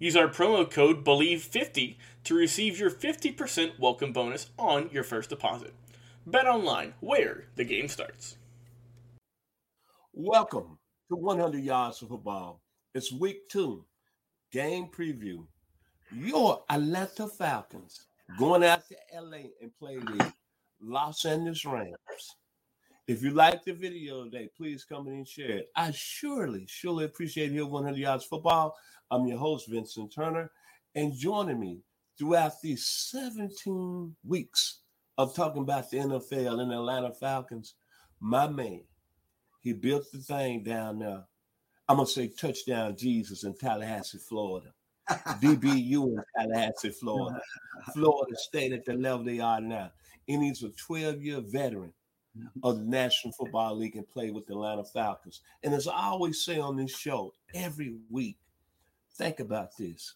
Use our promo code BELIEVE50 to receive your 50% welcome bonus on your first deposit. Bet online, where the game starts. Welcome to 100 Yards of Football. It's week two, game preview. Your Atlanta Falcons going out to LA and play the Los Angeles Rams. If you like the video today, please come in and share it. I surely, surely appreciate your 100 Yards Football. I'm your host, Vincent Turner, and joining me throughout these 17 weeks of talking about the NFL and the Atlanta Falcons, my man, he built the thing down there. I'm gonna say touchdown Jesus in Tallahassee, Florida. DBU in Tallahassee, Florida. Florida State at the level they are now. And he's a 12-year veteran of the National Football League and play with the Atlanta Falcons. And as I always say on this show, every week, think about this.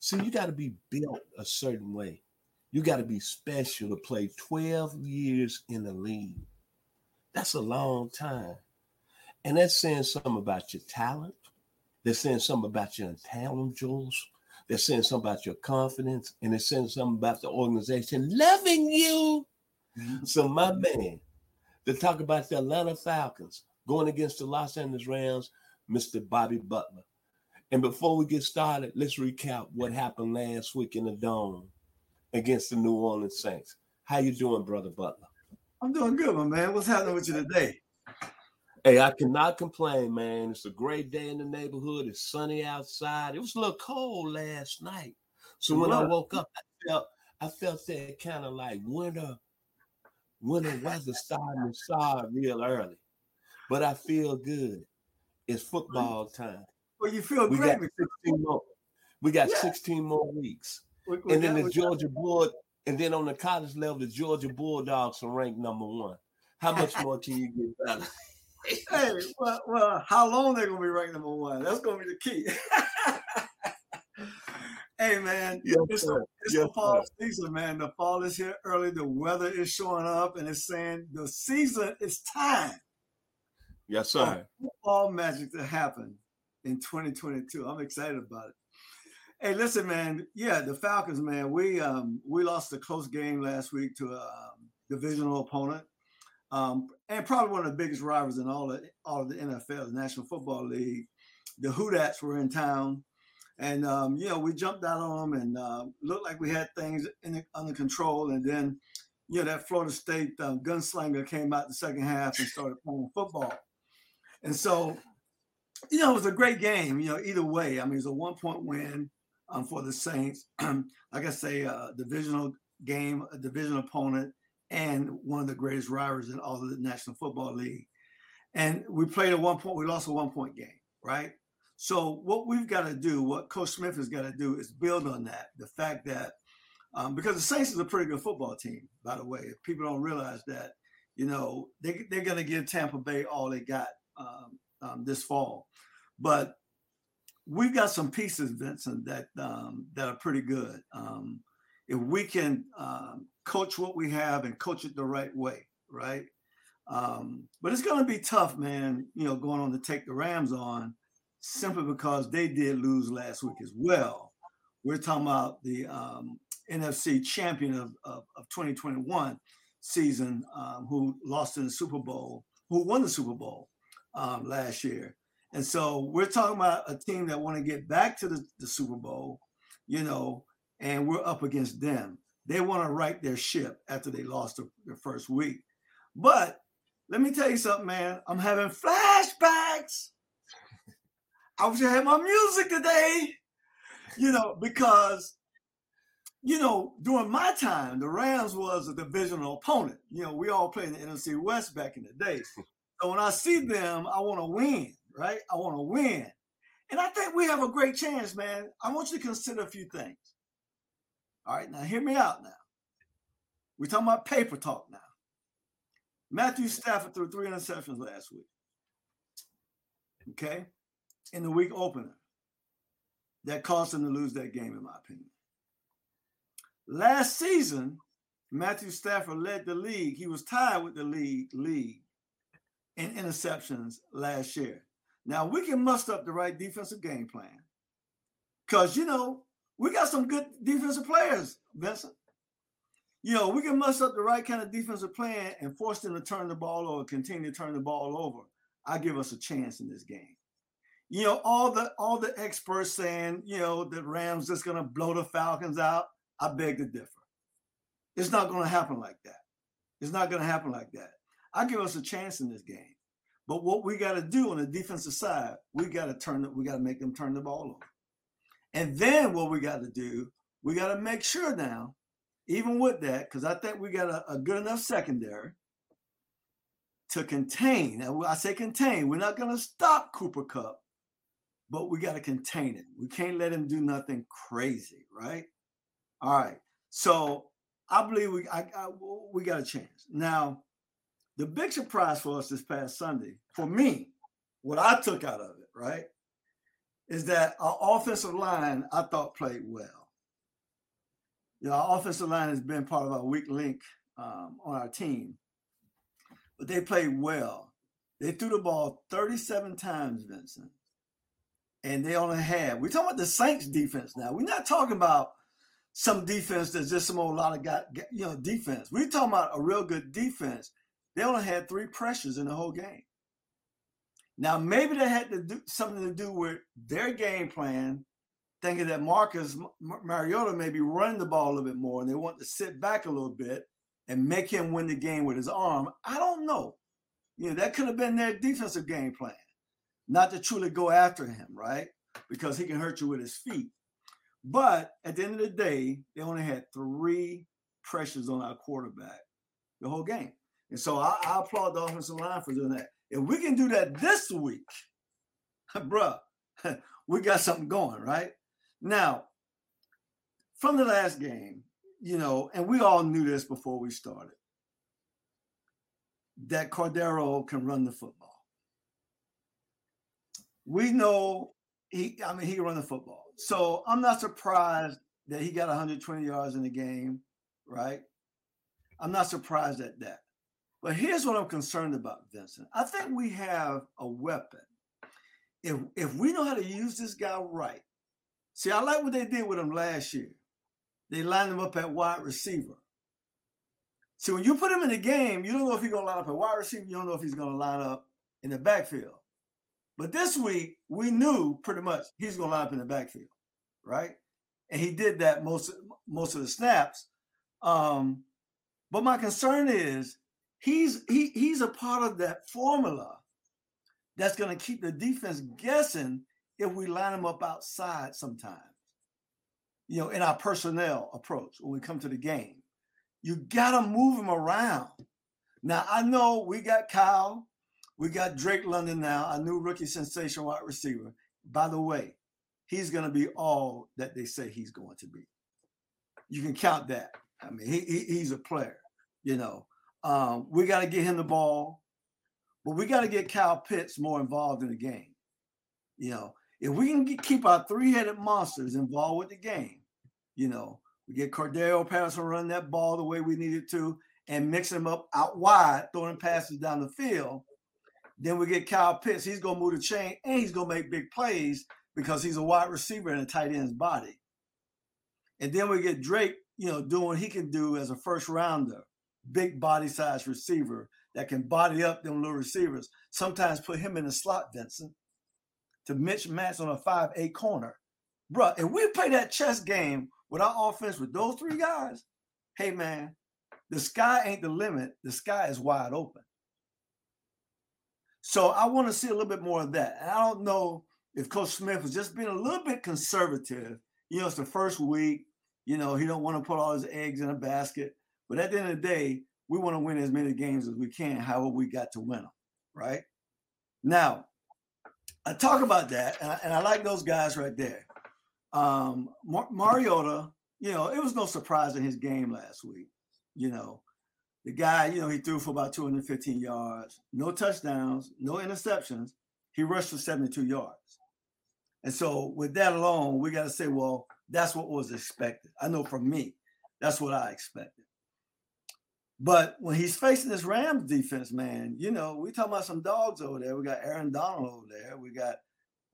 See, you got to be built a certain way. You got to be special to play 12 years in the league. That's a long time. And that's saying something about your talent. They're saying something about your intangibles. They're saying something about your confidence. And they're saying something about the organization loving you. Mm-hmm. So, my man, to talk about the Atlanta Falcons going against the Los Angeles Rams, Mr. Bobby Butler. And before we get started, let's recap what happened last week in the Dome against the New Orleans Saints. How you doing, brother Butler? I'm doing good, my man. What's happening with you today? Hey, I cannot complain, man. It's a great day in the neighborhood. It's sunny outside. It was a little cold last night. So when I woke up, I felt I felt that kind of like winter, winter weather starting to start real early. But I feel good. It's football time. Well, you feel we great. Got 16 more, we got yeah. 16 more weeks. We, we and then the Georgia Bull, and then on the college level, the Georgia Bulldogs are ranked number one. How much more can you get better? hey, well, well, how long they're gonna be ranked number one? That's gonna be the key. hey man, yes, it's, the, it's yes, the fall sir. season, man. The fall is here early. The weather is showing up, and it's saying the season is time. Yes, sir. Football magic to happen in 2022. I'm excited about it. Hey, listen, man. Yeah, the Falcons, man. We um we lost a close game last week to a um, divisional opponent, um, and probably one of the biggest rivals in all of all of the NFL, the National Football League. The Who Dats were in town, and um, you know we jumped out on them and uh, looked like we had things in, under control. And then, you know, that Florida State um, gunslinger came out the second half and started playing football. And so you know, it was a great game. You know, either way, I mean, it was a one point win um, for the Saints. like I say, a divisional game, a division opponent, and one of the greatest rivals in all of the National Football League. And we played a one point, we lost a one point game, right? So what we've got to do, what Coach Smith has got to do, is build on that. The fact that um, because the Saints is a pretty good football team, by the way. If people don't realize that, you know, they, they're going to give Tampa Bay all they got um, um, this fall. But we've got some pieces, Vincent, that um, that are pretty good. Um, if we can um, coach what we have and coach it the right way, right? Um, but it's going to be tough, man. You know, going on to take the Rams on simply because they did lose last week as well. We're talking about the um, NFC champion of, of, of 2021 season, um, who lost in the Super Bowl, who won the Super Bowl um, last year. And so we're talking about a team that want to get back to the, the Super Bowl, you know, and we're up against them. They want to right their ship after they lost the, the first week. But let me tell you something, man. I'm having flashbacks. I wish I had my music today, you know, because, you know, during my time, the Rams was a divisional opponent. You know, we all played in the NFC West back in the day. So when I see them, I want to win, right? I want to win. And I think we have a great chance, man. I want you to consider a few things. All right, now hear me out now. We're talking about paper talk now. Matthew Stafford threw three interceptions last week. Okay. In the week opener. That caused him to lose that game, in my opinion. Last season, Matthew Stafford led the league. He was tied with the league league in interceptions last year. Now we can muster up the right defensive game plan. Because you know, we got some good defensive players, Vincent you know, we can mess up the right kind of defensive plan and force them to turn the ball over, continue to turn the ball over. I give us a chance in this game. You know, all the all the experts saying, you know, the Rams just gonna blow the Falcons out. I beg to differ. It's not gonna happen like that. It's not gonna happen like that. I give us a chance in this game. But what we got to do on the defensive side, we got to turn we got to make them turn the ball over. And then what we got to do, we got to make sure now even with that, because I think we got a, a, good enough secondary to contain. And I say contain. We're not going to stop Cooper Kupp, but we got to contain it. We can't let him do nothing crazy, right? All right. So I believe we I, I, we got a chance. Now, the big surprise for us this past Sunday, for me, what I took out of it, right, is that our offensive line I thought played well you know, our offensive line has been part of our weak link um, on our team, but they played well. They threw the ball 37 times, Vincent, and they only had. We're talking about the Saints defense now. We're not talking about some defense that's just some old lot of got you know defense. We're talking about a real good defense. They only had three pressures in the whole game. Now maybe they had to do something to do with their game plan thinking that Marcus Mariota may be running the ball a little bit more and they want to sit back a little bit and make him win the game with his arm. I don't know. You know, that could have been their defensive game plan, not to truly go after him, right? Because he can hurt you with his feet. But at the end of the day, they only had three pressures on our quarterback the whole game. And so I, I applaud the offensive line for doing that. If we can do that this week, bruh, we got something going, right? Now, from the last game, you know, and we all knew this before we started, that Cordarrelle can run the football. We know he, I mean, he can run the football. So I'm not surprised that he got 120 yards in the game, right? I'm not surprised at that. But here's what I'm concerned about, Vincent. I think we have a weapon. If if we know how to use this guy right, See, I like what they did with him last year. They lined him up at wide receiver. See, when you put him in the game, you don't know if he's to line up at wide receiver. You don't know if he's to line up in the backfield. But this week, we knew pretty much he's to line up in the backfield, right? And he did that most most of the snaps. Um, but my concern is he's he he's a part of that formula that's going to keep the defense guessing if we line them up outside sometimes, you know, in our personnel approach when we come to the game. You got to move them around. Now, I know we got Kyle, we got Drake London now, a new rookie sensation wide receiver. By the way, he's going to be all that they say he's going to be. You can count that. I mean, he, he he's a player, you know. Um, we got to get him the ball, but we got to get Kyle Pitts more involved in the game. You know, if we can get, keep our three-headed monsters involved with the game, you know, we get Cordarrelle Patterson running that ball the way we needed to and mix them up out wide, throwing passes down the field, Then we get Kyle Pitts. He's gonna move the chain and he's gonna make big plays because he's a wide receiver in a tight end's body. And then we get Drake, you know, doing what he can do as a first rounder, big body size receiver that can body up them little receivers. Sometimes put him in the slot, Vincent, to Mitch Match on a 5-8 corner. Bruh, if we play that chess game with our offense with those three guys, hey man, the sky ain't the limit. The sky is wide open. So I want to see a little bit more of that. And I don't know if Coach Smith was just being a little bit conservative. You know, it's the first week. You know, he don't want to put all his eggs in a basket. But at the end of the day, we want to win as many games as we can, however we got to win them, right? Now, I talk about that, and I, and I like those guys right there. Um, Mar- Mariota, you know, it was no surprise in his game last week. You know, the guy, you know, he threw for about 215 yards, no touchdowns, no interceptions. He rushed for 72 yards. And so, with that alone, we got to say, well, that's what was expected. I know for me, that's what I expected. But when he's facing this Rams defense, man, you know, we talking about some dogs over there. We got Aaron Donald over there. We got,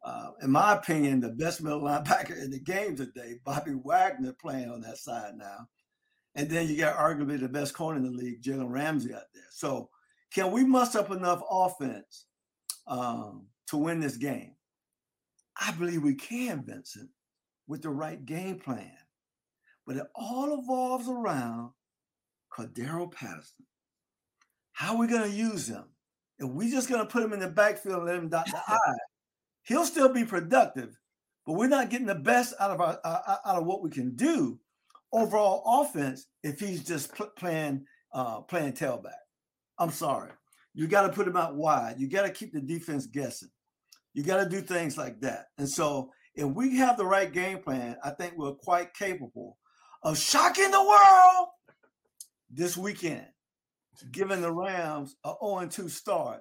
uh, in my opinion, the best middle linebacker in the game today, Bobby Wagner, playing on that side now. And then you got arguably the best corner in the league, Jalen Ramsey, out there. So, can we muster up enough offense um, to win this game? I believe we can, Vincent, with the right game plan. But it all evolves around Cordarrelle Patterson. How are we going to use him? If we just going to put him in the backfield and let him dot the I, he'll still be productive, but we're not getting the best out of our uh, out of what we can do overall offense if he's just pl- playing uh, playing tailback. I'm sorry. You got to put him out wide. You got to keep the defense guessing. You got to do things like that. And so, if we have the right game plan, I think we're quite capable of shocking the world this weekend, giving the Rams a 0 2 start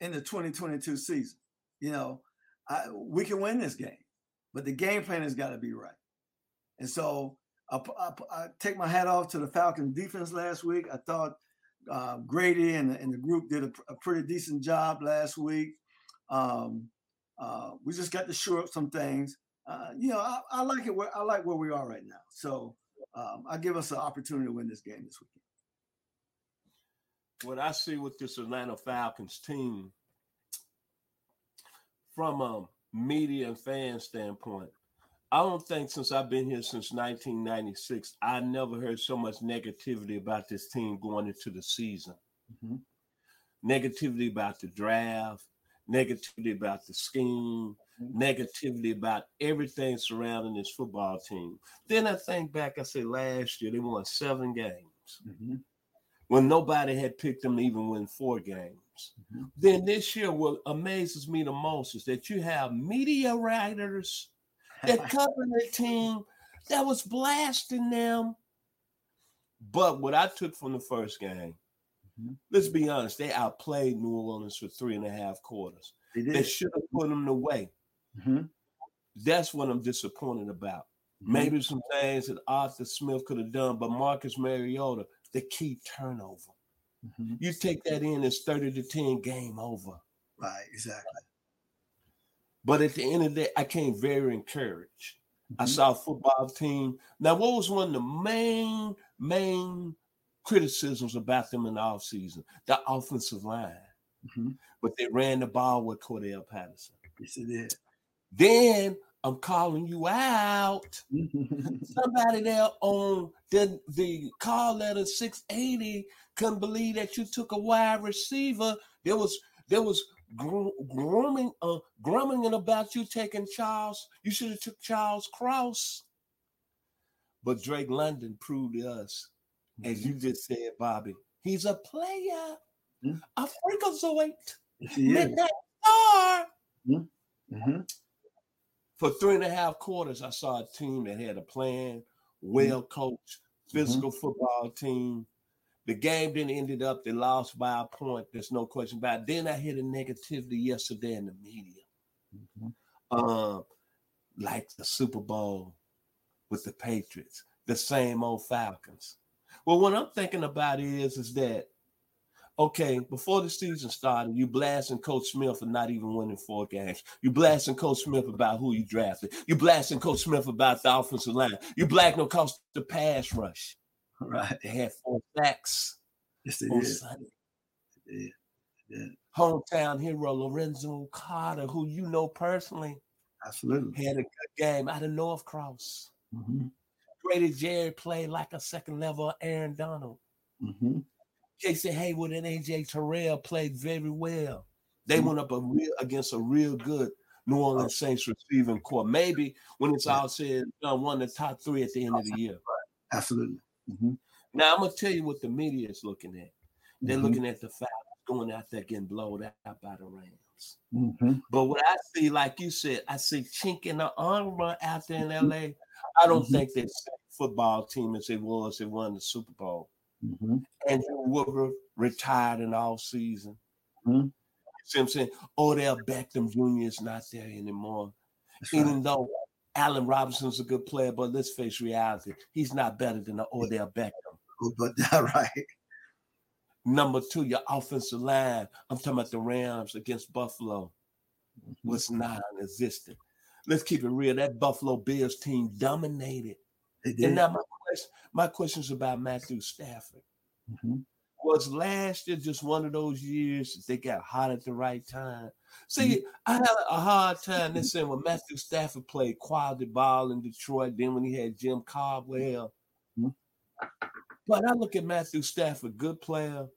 in the 2022 season. You know, I, we can win this game, but the game plan has got to be right. And so I, I, I, take my hat off to the Falcons defense last week. I thought uh, Grady and, and the group did a, a, pretty decent job last week. Um, uh, we just got to shore up some things. Uh, you know, I, I, like it. Where I like where we are right now. So um, I give us an opportunity to win this game this weekend. What I see with this Atlanta Falcons team, from a media and fan standpoint, I don't think since I've been here since 1996, I never heard so much negativity about this team going into the season. Mm-hmm. Negativity about the draft, negativity about the scheme, mm-hmm. negativity about everything surrounding this football team. Then I think back, I say last year they won seven games mm-hmm. When nobody had picked them to even win four games. Mm-hmm. Then this year, what amazes me the most is that you have media writers that covered the team that was blasting them. But what I took from the first game, mm-hmm. let's be honest, they outplayed New Orleans for three and a half quarters. They, they should have put them away. Mm-hmm. That's what I'm disappointed about. Mm-hmm. Maybe some things that Arthur Smith could have done, but Marcus Mariota, the key turnover. Mm-hmm. You take that in, it's 30 to 10 game over. Right, exactly. But at the end of the day, I came very encouraged. Mm-hmm. I saw a football team. Now, what was one of the main, main criticisms about them in the offseason? The offensive line. Mm-hmm. But they ran the ball with Cordell Patterson. Yes, it did. Then I'm calling you out. Somebody there on the, the call letter 680 couldn't believe that you took a wide receiver. There was there was grooming, uh, grumbling about you taking Charles. You should have took Charles Cross. But Drake London proved to us, mm-hmm. as you just said, Bobby, he's a player, mm-hmm. a freakazoid, midnight star. Mm-hmm. Mm-hmm. For three and a half quarters, I saw a team that had a plan, mm-hmm. well coached, physical football team the game didn't ended up. They lost by a point. There's no question about it. Then I hear the negativity yesterday in the media, mm-hmm. uh, like the Super Bowl with the Patriots, the same old Falcons. Well, what I'm thinking about is is that Okay, before the season started, you blasting Coach Smith for not even winning four games. You blasting Coach Smith about who you drafted. You blasting Coach Smith about the offensive line. You black no cost the pass rush. Right. They had four sacks Yes, they on did. Sunday. They did. They did. Hometown hero Lorenzo Carter, who you know personally, Absolutely. had a good game out of Norcross. hmm Grady Jarrett played like a second level Aaron Donald. hmm Casey Hayward and AJ Terrell played very well. They went up a real against a real good New Orleans Saints receiving corps. Maybe when it's all said and done, one of the top three at the end of the year. Absolutely. hmm Now I'm gonna tell you what the media is looking at. They're Mhm. looking at the Falcons going out there getting blown out by the Rams. hmm But what I see, like you said, I see chink in the armor out there in LA. I don't Mhm. think that football team as it was, it won the Super Bowl. Hmm Andrew Woodruff retired in all season. Mhm. See what I'm saying? Odell Beckham Jr. is not there anymore. That's right. Even though Allen Robinson's a good player, but let's face reality, he's not better than the Odell Beckham. But But right. Number two, your offensive line. I'm talking about the Rams against Buffalo was non-existent. Let's keep it real. That Buffalo Bills team dominated. They And did. now my question, my question is about Matthew Stafford. Mhm. was last year just one of those years that they got hot at the right time? See, I had a hard time this saying when Matthew Stafford played quality ball in Detroit, then when he had Jim Caldwell. Mhm. But I look at Matthew Stafford, good player,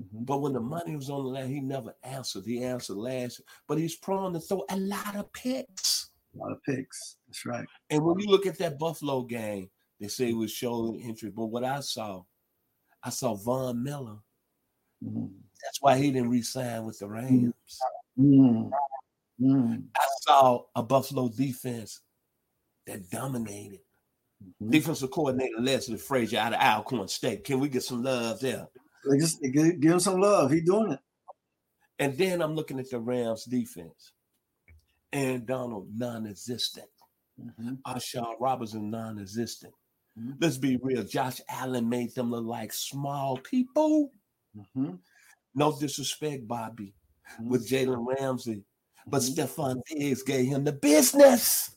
Mhm. but when the money was on the line, he never answered. He answered last, year. but he's prone to throw a lot of picks. A lot of picks. That's right. And when you look at that Buffalo game, they say it was showing interest. But what I saw, I saw Von Miller. Mhm. That's why he didn't re-sign with the Rams. Mm. Mm. I saw a Buffalo defense that dominated. Mhm. Defensive coordinator Leslie Frazier out of Alcorn State. Can we get some love there? Just give, him some love. He doing it. And then I'm looking at the Rams defense. And Donald non-existent. Mhm. A'Shawn Robinson non-existent. Mhm. Let's be real. Josh Allen made them look like small people. Mhm. No disrespect, Bobby, Mhm. with Jalen Ramsey. But Mhm. Stefon Diggs gave him the business.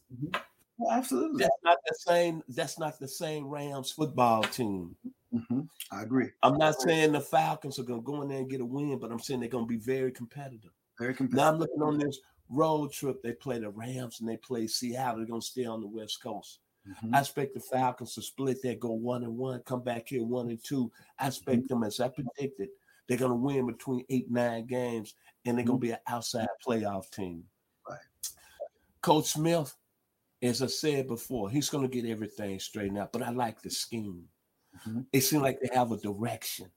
Well, absolutely. That's not the same. That's not the same Rams football team. Mhm. I agree. I'm not saying the Falcons are gonna go in there and get a win, but I'm saying they're gonna be very competitive. Very competitive. Now I'm looking on this road trip. They play the Rams and they play Seattle. They're gonna stay on the West Coast. Mhm. I expect the Falcons to split that, go one and one, come back here one and two. I expect them, as I predicted, they're gonna win between eight nine games, and they're gonna be an outside playoff team. Right. Coach Smith, as I said before, he's gonna get everything straightened out. But I like the scheme. Mhm. It seems like they have a direction.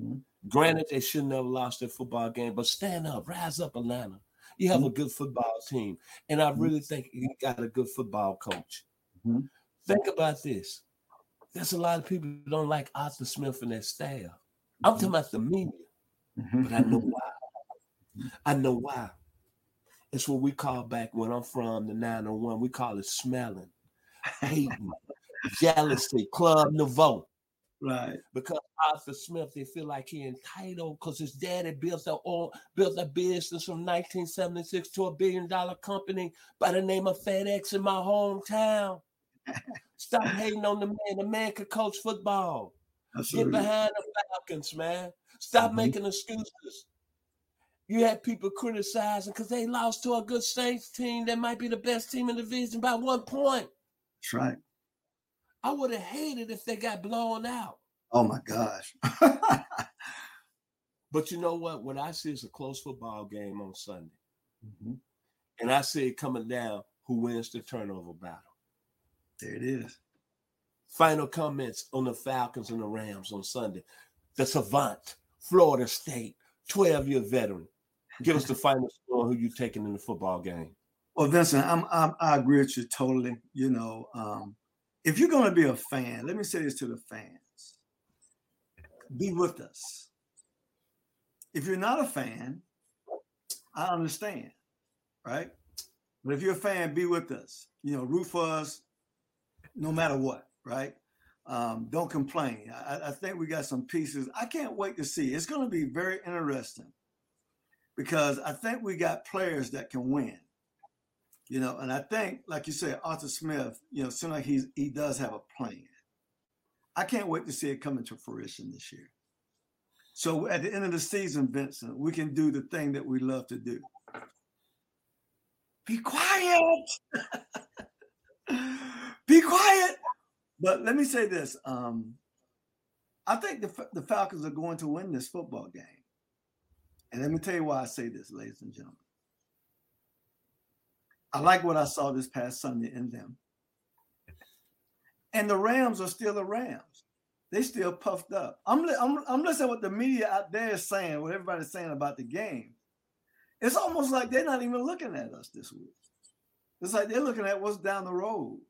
Mhm. Granted, they shouldn't have lost their football game, but stand up, rise up, Atlanta. You have a Mm-hmm. good football team, and I really think you got a good football coach. Mhm. Think about this. There's a lot of people who don't like Arthur Smith and their staff. I'm talking about the media, Mhm. but I know why. I know why. It's what we call back when I'm from the 901. We call it smelling, hating, jealousy, club nouveau Right. because Arthur Smith, they feel like he entitled because his daddy built a oil, built a business from 1976 to a billion dollar company by the name of FedEx in my hometown. Stop hating on the man. The man could coach football. Get behind the Falcons, man. Stop Mhm. making excuses. You had people criticizing because they lost to a good Saints team that might be the best team in the division by one point. That's right. I would have hated if they got blown out. Oh my gosh. But you know what? What I see is a close football game on Sunday. Mhm. And I see it coming down who wins the turnover battle. There it is. Final comments on the Falcons and the Rams on Sunday. The Savant, Florida State, 12 year veteran. Give us the final score who you taking in the football game. Well, Vincent, I'm, I'm I agree with you totally. You know, um, if you're going to be a fan, let me say this to the fans: be with us. If you're not a fan, I understand, right? But if you're a fan, be with us. You know, root for us, no matter what, right? um, don't complain. I, I, think we got some pieces. I can't wait to see. It's going to be very interesting because I think we got players that can win. You know, and I think, like you said, Arthur Smith, you know, seems like he does have a plan. I can't wait to see it come into fruition this year. So at the end of the season, Vincent, we can do the thing that we love to do. Be quiet. Be quiet. But let me say this. Um, I think the, the Falcons are going to win this football game. And let me tell you why I say this, ladies and gentlemen. I like what I saw this past Sunday in them. And the Rams are still the Rams. They still puffed up. I'm, I'm, I'm listening what the media out there is saying, what everybody's saying about the game. It's almost like they're not even looking at us this week. It's like they're looking at what's down the road.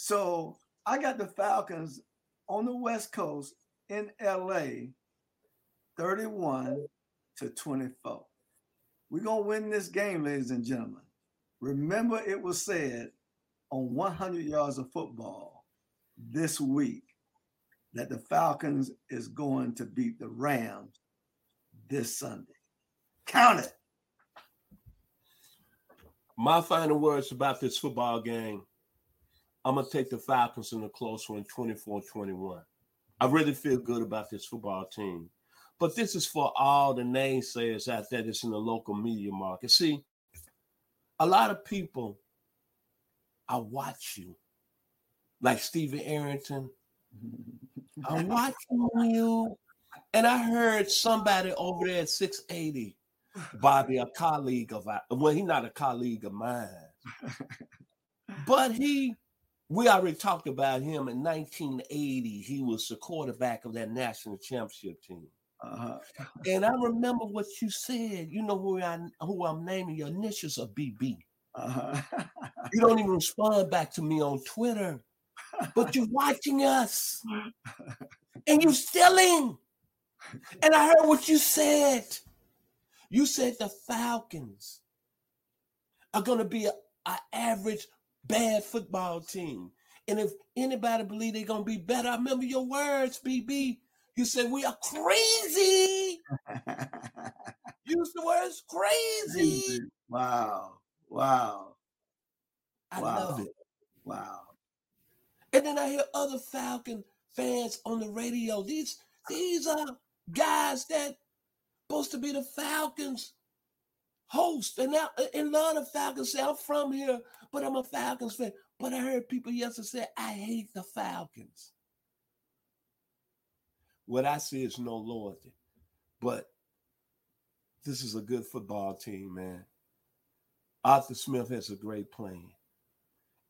So I got the Falcons on the West Coast in LA 31 to 24. We're going to win this game, ladies and gentlemen. Remember, it was said on 100 yards of football this week that the Falcons is going to beat the Rams this Sunday. Count it. My final words about this football game I'm going to take the Falcons in a close one, 24 21. I really feel good about this football team. But this is for all the naysayers out there that's in the local media market. See, a lot of people, I watch you, like Stephen Arrington. I'm watching you. And I heard somebody over there at 680, Bobby, a colleague of well, he's not a colleague of mine. But he we already talked about him in 1980. He was the quarterback of that national championship team. Uh-huh. and I remember what you said. You know who I who I'm naming. Your initials are BB. Uh-huh. you don't even respond back to me on Twitter, but you're watching us, and you're stealing. And I heard what you said. You said the Falcons are going to be an average bad football team. And if anybody believe they're gonna be better, I remember your words, BB. You said we are crazy. Use the words crazy. Wow. Wow. I wow. love it. Wow. And then I hear other Falcon fans on the radio. These these are guys that supposed to be the Falcons host. And now and a lot of Falcons say I'm from here but I'm a Falcons fan. But I heard people yesterday say, I hate the Falcons. What I see is no loyalty. But this is a good football team, man. Arthur Smith has a great plan.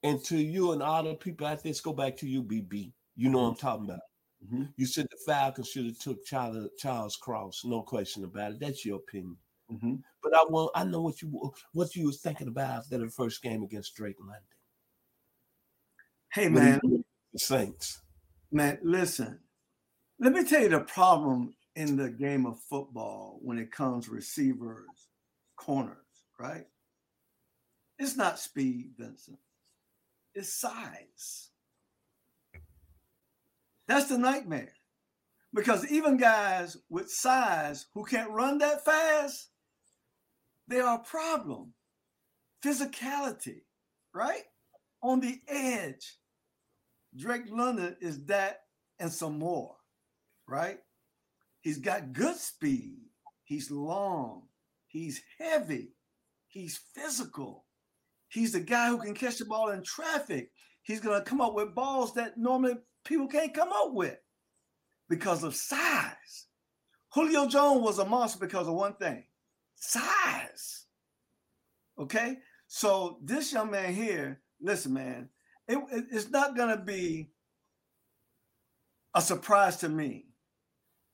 And to you and all the people out there, let's go back to you, BB. You know what I'm talking about. Mm-hmm. You said the Falcons should have took Charles, Charles Cross. No question about it. That's your opinion. Mm-hmm. But I want I know what you what you was thinking about after the first game against Drake London. Hey man, the Saints. Man, listen. Let me tell you the problem in the game of football when it comes receivers, corners, right? It's not speed, Vincent. It's size. That's the nightmare. Because even guys with size who can't run that fast, they are a problem. Physicality, right? On the edge. Drake London is that and some more, right? He's got good speed. He's long. He's heavy. He's physical. He's the guy who can catch the ball in traffic. He's going to come up with balls that normally people can't come up with because of size. Julio Jones was a monster because of one thing size. Okay. So this young man here, listen, man, it, it, it's not to be a surprise to me.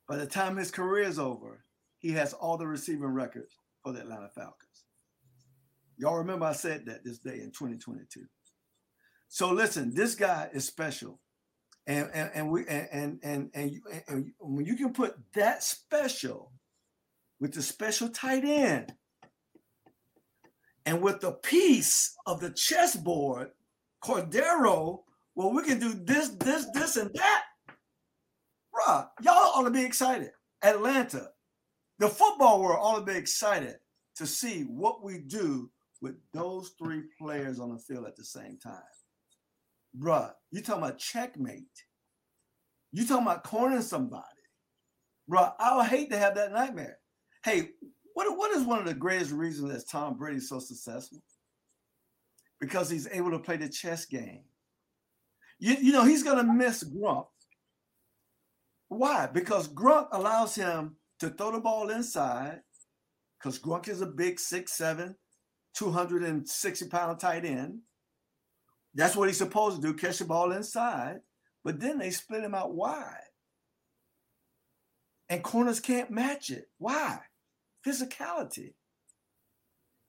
By the time his career is over, he has all the receiving records for the Atlanta Falcons. Y'all remember I said that this day in 2022. So listen, this guy is special. And and, and we and and and, and, and when you can put that special with the special tight end and with the piece of the chessboard, Cordero well, we can do this, this, this, and that. Bruh, y'all ought to be excited. Atlanta, the football world ought to be excited to see what we do with those three players on the field at the same time. Bruh, you talking about checkmate. You talking about cornering somebody. Bruh, I would hate to have that nightmare. Hey, what, what is one of the greatest reasons that Tom Brady's so successful? Because he's able to play the chess game. You, you know, he's going to miss Gronk. Why? Because Gronk allows him to throw the ball inside, because Gronk is a big six seven, 260 pound tight end. That's what he's supposed to do, catch the ball inside. But then they split him out wide. And corners can't match it. Why? Physicality.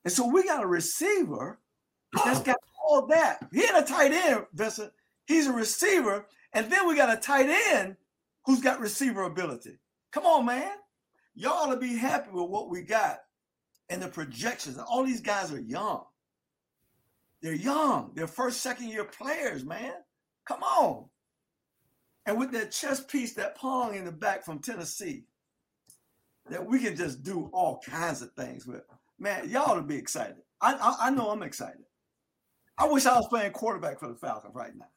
And so we got a receiver that's got all that. He ain't a tight end, Vincent. He's a receiver. And then we got a tight end who's got receiver ability. Come on, man. Y'all ought to be happy with what we got and the projections. All these guys are young. They're young. They're first, second year players, man. Come on. And with that chess piece, that Pong in the back from Tennessee, that we can just do all kinds of things with. Man, y'all to be excited. I, I, I know I'm excited. I wish I was playing quarterback for the Falcons right now.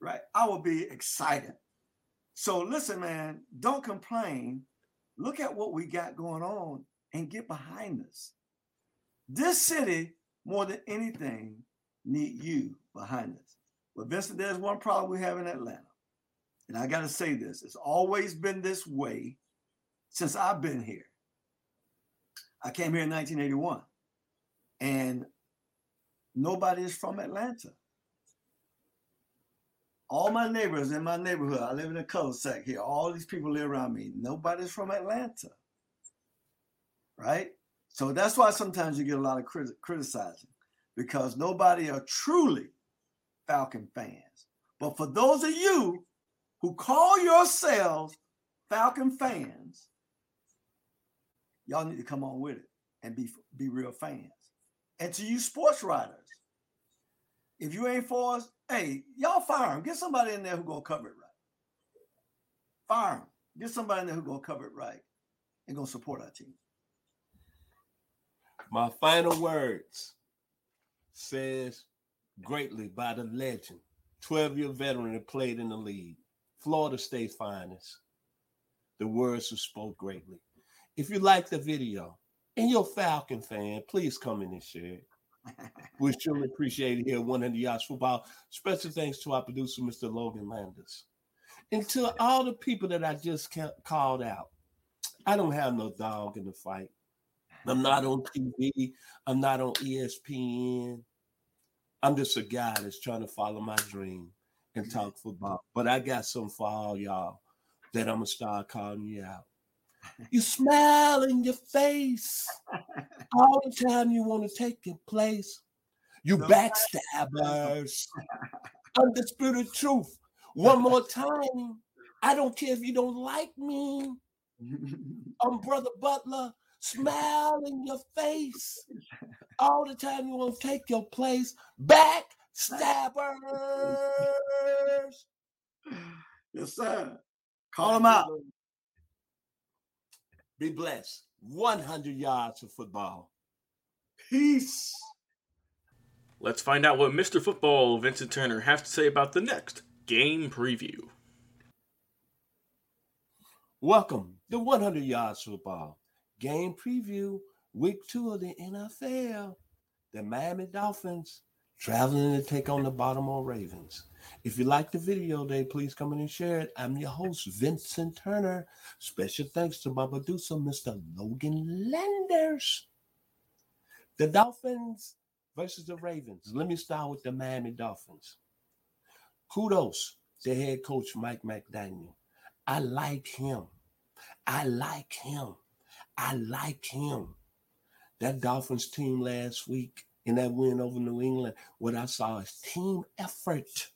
Right? I would be excited. So listen, man, don't complain. Look at what we got going on and get behind us. This city, more than anything, need you behind us. But Vincent, there's one problem we have in Atlanta. And I got to say this, it's always been this way since I've been here. I came here in 1981 and nobody is from Atlanta. All my neighbors in my neighborhood, I live in a cul-de-sac here. All these people live around me. Nobody's from Atlanta, right? So that's why sometimes you get a lot of crit- criticizing because nobody are truly Falcon fans. But for those of you who call yourselves Falcon fans, y'all need to come on with it and be be real fans. And to you sports writers, if you ain't for us, hey, y'all fire them. Get somebody in there who gonna cover it right. Fire them. Get somebody in there who gonna cover it right and gonna support our team. My final words says greatly by the legend, 12 year veteran that played in the league, Florida State finest. The words were spoke greatly. If you like the video and you're a Falcon fan, please come in and share it. we surely appreciate it here 100 Yards Football. Special thanks to our producer, Mr. Logan Landers. And to all the people that I just called out, I don't have no dog in the fight. I'm not on TV. I'm not on ESPN. I'm just a guy that's trying to follow my dream and talk football. But I got some for all y'all that I'm gonna start calling you out. You smile in your face all the time you want to take your place. You no. backstabbers. Undisputed truth. One more time. I don't care if you don't like me. I'm Brother Butler. Smile in your face. All the time you want to take your place. Backstabbers. Yes, sir. Call them out. Be blessed. 100 yards of football. Peace. Let's find out what Mr. Football Vincent Turner has to say about the next game preview. Welcome to 100 Yards Football game preview, week two of the NFL. The Miami Dolphins traveling to take on the Baltimore Ravens. If you like the video today, please come in and share it. I'm your host, Vincent Turner. Special thanks to my producer, Mr. Logan Landers. The Dolphins versus the Ravens. Let me start with the Miami Dolphins. Kudos to head coach Mike McDaniel. I like him. I like him. I like him. That Dolphins team last week in that win over New England, what I saw is team effort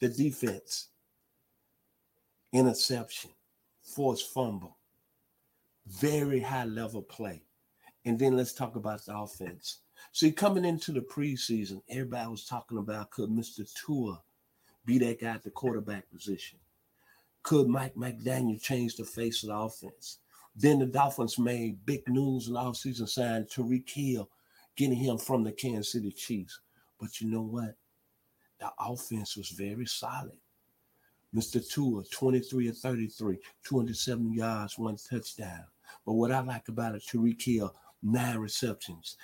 the defense, interception, forced fumble, very high level play. And then let's talk about the offense. See, coming into the preseason, everybody was talking about could Mr. Tua be that guy at the quarterback position? Could Mike McDaniel change the face of the offense? Then the Dolphins made big news in the offseason, signed Tyreek Hill, getting him from the Kansas City Chiefs. But you know what? The offense was very solid. Mr. Tua, 23 or 33, 207 yards, one touchdown. But what I like about it, Tyreek Hill, nine receptions,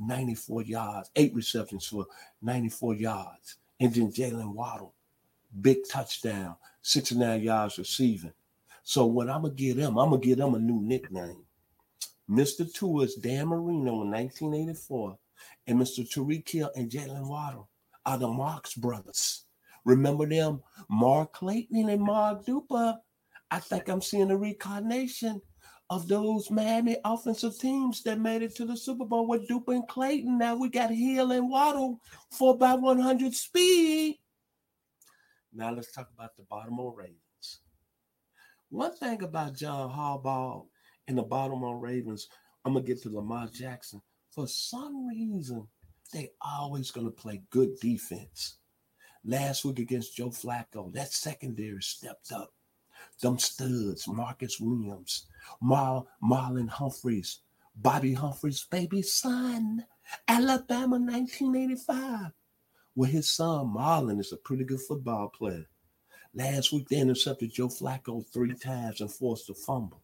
94 yards, eight receptions for 94 yards. And then Jaylen Waddle, big touchdown, 69 yards receiving. So what I'm gonna give them, I'm gonna give them a new nickname. Mr. Tua's Dan Marino in 1984, and Mr. Tyreek Hill and Jaylen Waddle are the Marx brothers. Remember them? Mark Clayton and Mark Duper. I think I'm seeing a reincarnation of those Miami offensive teams that made it to the Super Bowl with Duper and Clayton. Now we got Hill and Waddle for by 100 speed. Now let's talk about the Baltimore Ravens. One thing about John Harbaugh and the Baltimore Ravens, I'm gonna get to Lamar Jackson. For some reason, they always gonna play good defense. Last week against Joe Flacco, that secondary stepped up. Them studs, Marcus Williams, Mar- Marlon Humphreys, Bobby Humphreys' baby son, Alabama 1985. Well, his son Marlon is a pretty good football player. Last week, they intercepted Joe Flacco three times and forced a fumble.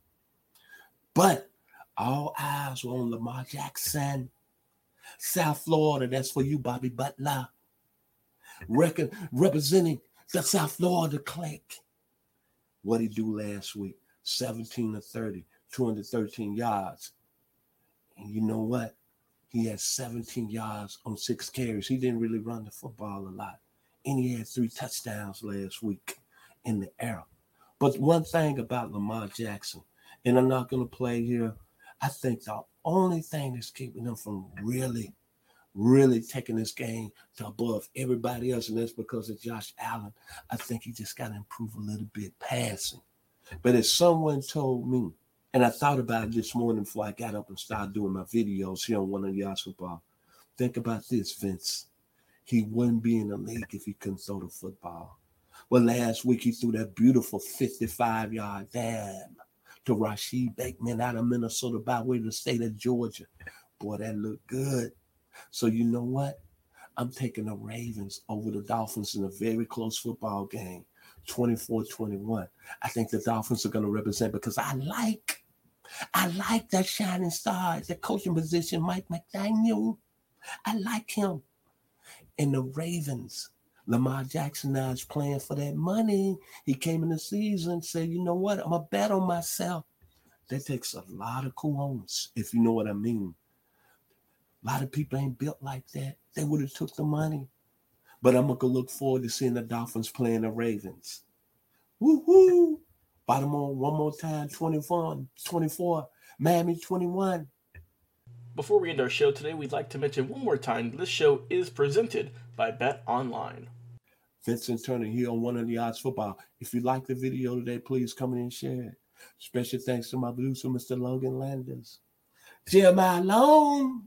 But all eyes were on Lamar Jackson. South Florida, that's for you, Bobby Butler. Reckon, representing the South Florida clique. What he do last week? 17 to 30, 213 yards. And you know what? He had 17 yards on six carries. He didn't really run the football a lot. And he had three touchdowns last week in the air. But one thing about Lamar Jackson, and I'm not going to play here, I think the only thing that's keeping them from really, really taking this game to above everybody else, and that's because of Josh Allen. I think he just got to improve a little bit passing. But as someone told me, and I thought about it this morning before I got up and started doing my videos here on one of the football. Think about this, Vince. He wouldn't be in the league if he couldn't throw the football. Well, last week he threw that beautiful 55 yard dam to Rashod Bateman out of Minnesota by way of the state of Georgia. Boy, that looked good. So, you know what? I'm taking the Ravens over the Dolphins in a very close football game, 24 21. I think the Dolphins are going to represent because I like, I like that shining star at the coaching position, Mike McDaniel. I like him. And the Ravens, Lamar Jackson now is playing for that money. He came in the season, said, you know what, I'm going to bet on myself. That takes a lot of cojones, if you know what I mean. A lot of people ain't built like that. They would have took the money. But I'm gonna look forward to seeing the Dolphins playing the Ravens. Woo-hoo! Baltimore one more time, 24, 24, Miami 21. Before we end our show today, we'd like to mention one more time this show is presented by Bet Online. Vincent Turner here on 100 Yards of Football. If you like the video today, please come in and share it. Special thanks to my producer, Mr. Logan Landers. Jeremiah Long,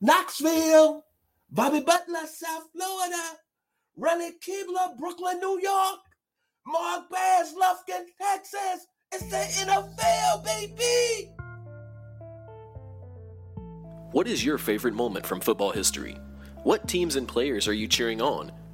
Knoxville, Bobby Butler, South Florida, Ronnie Keebler, Brooklyn, New York, Mark Bass, Lufkin, Texas. It's the NFL, baby! What is your favorite moment from football history? What teams and players are you cheering on?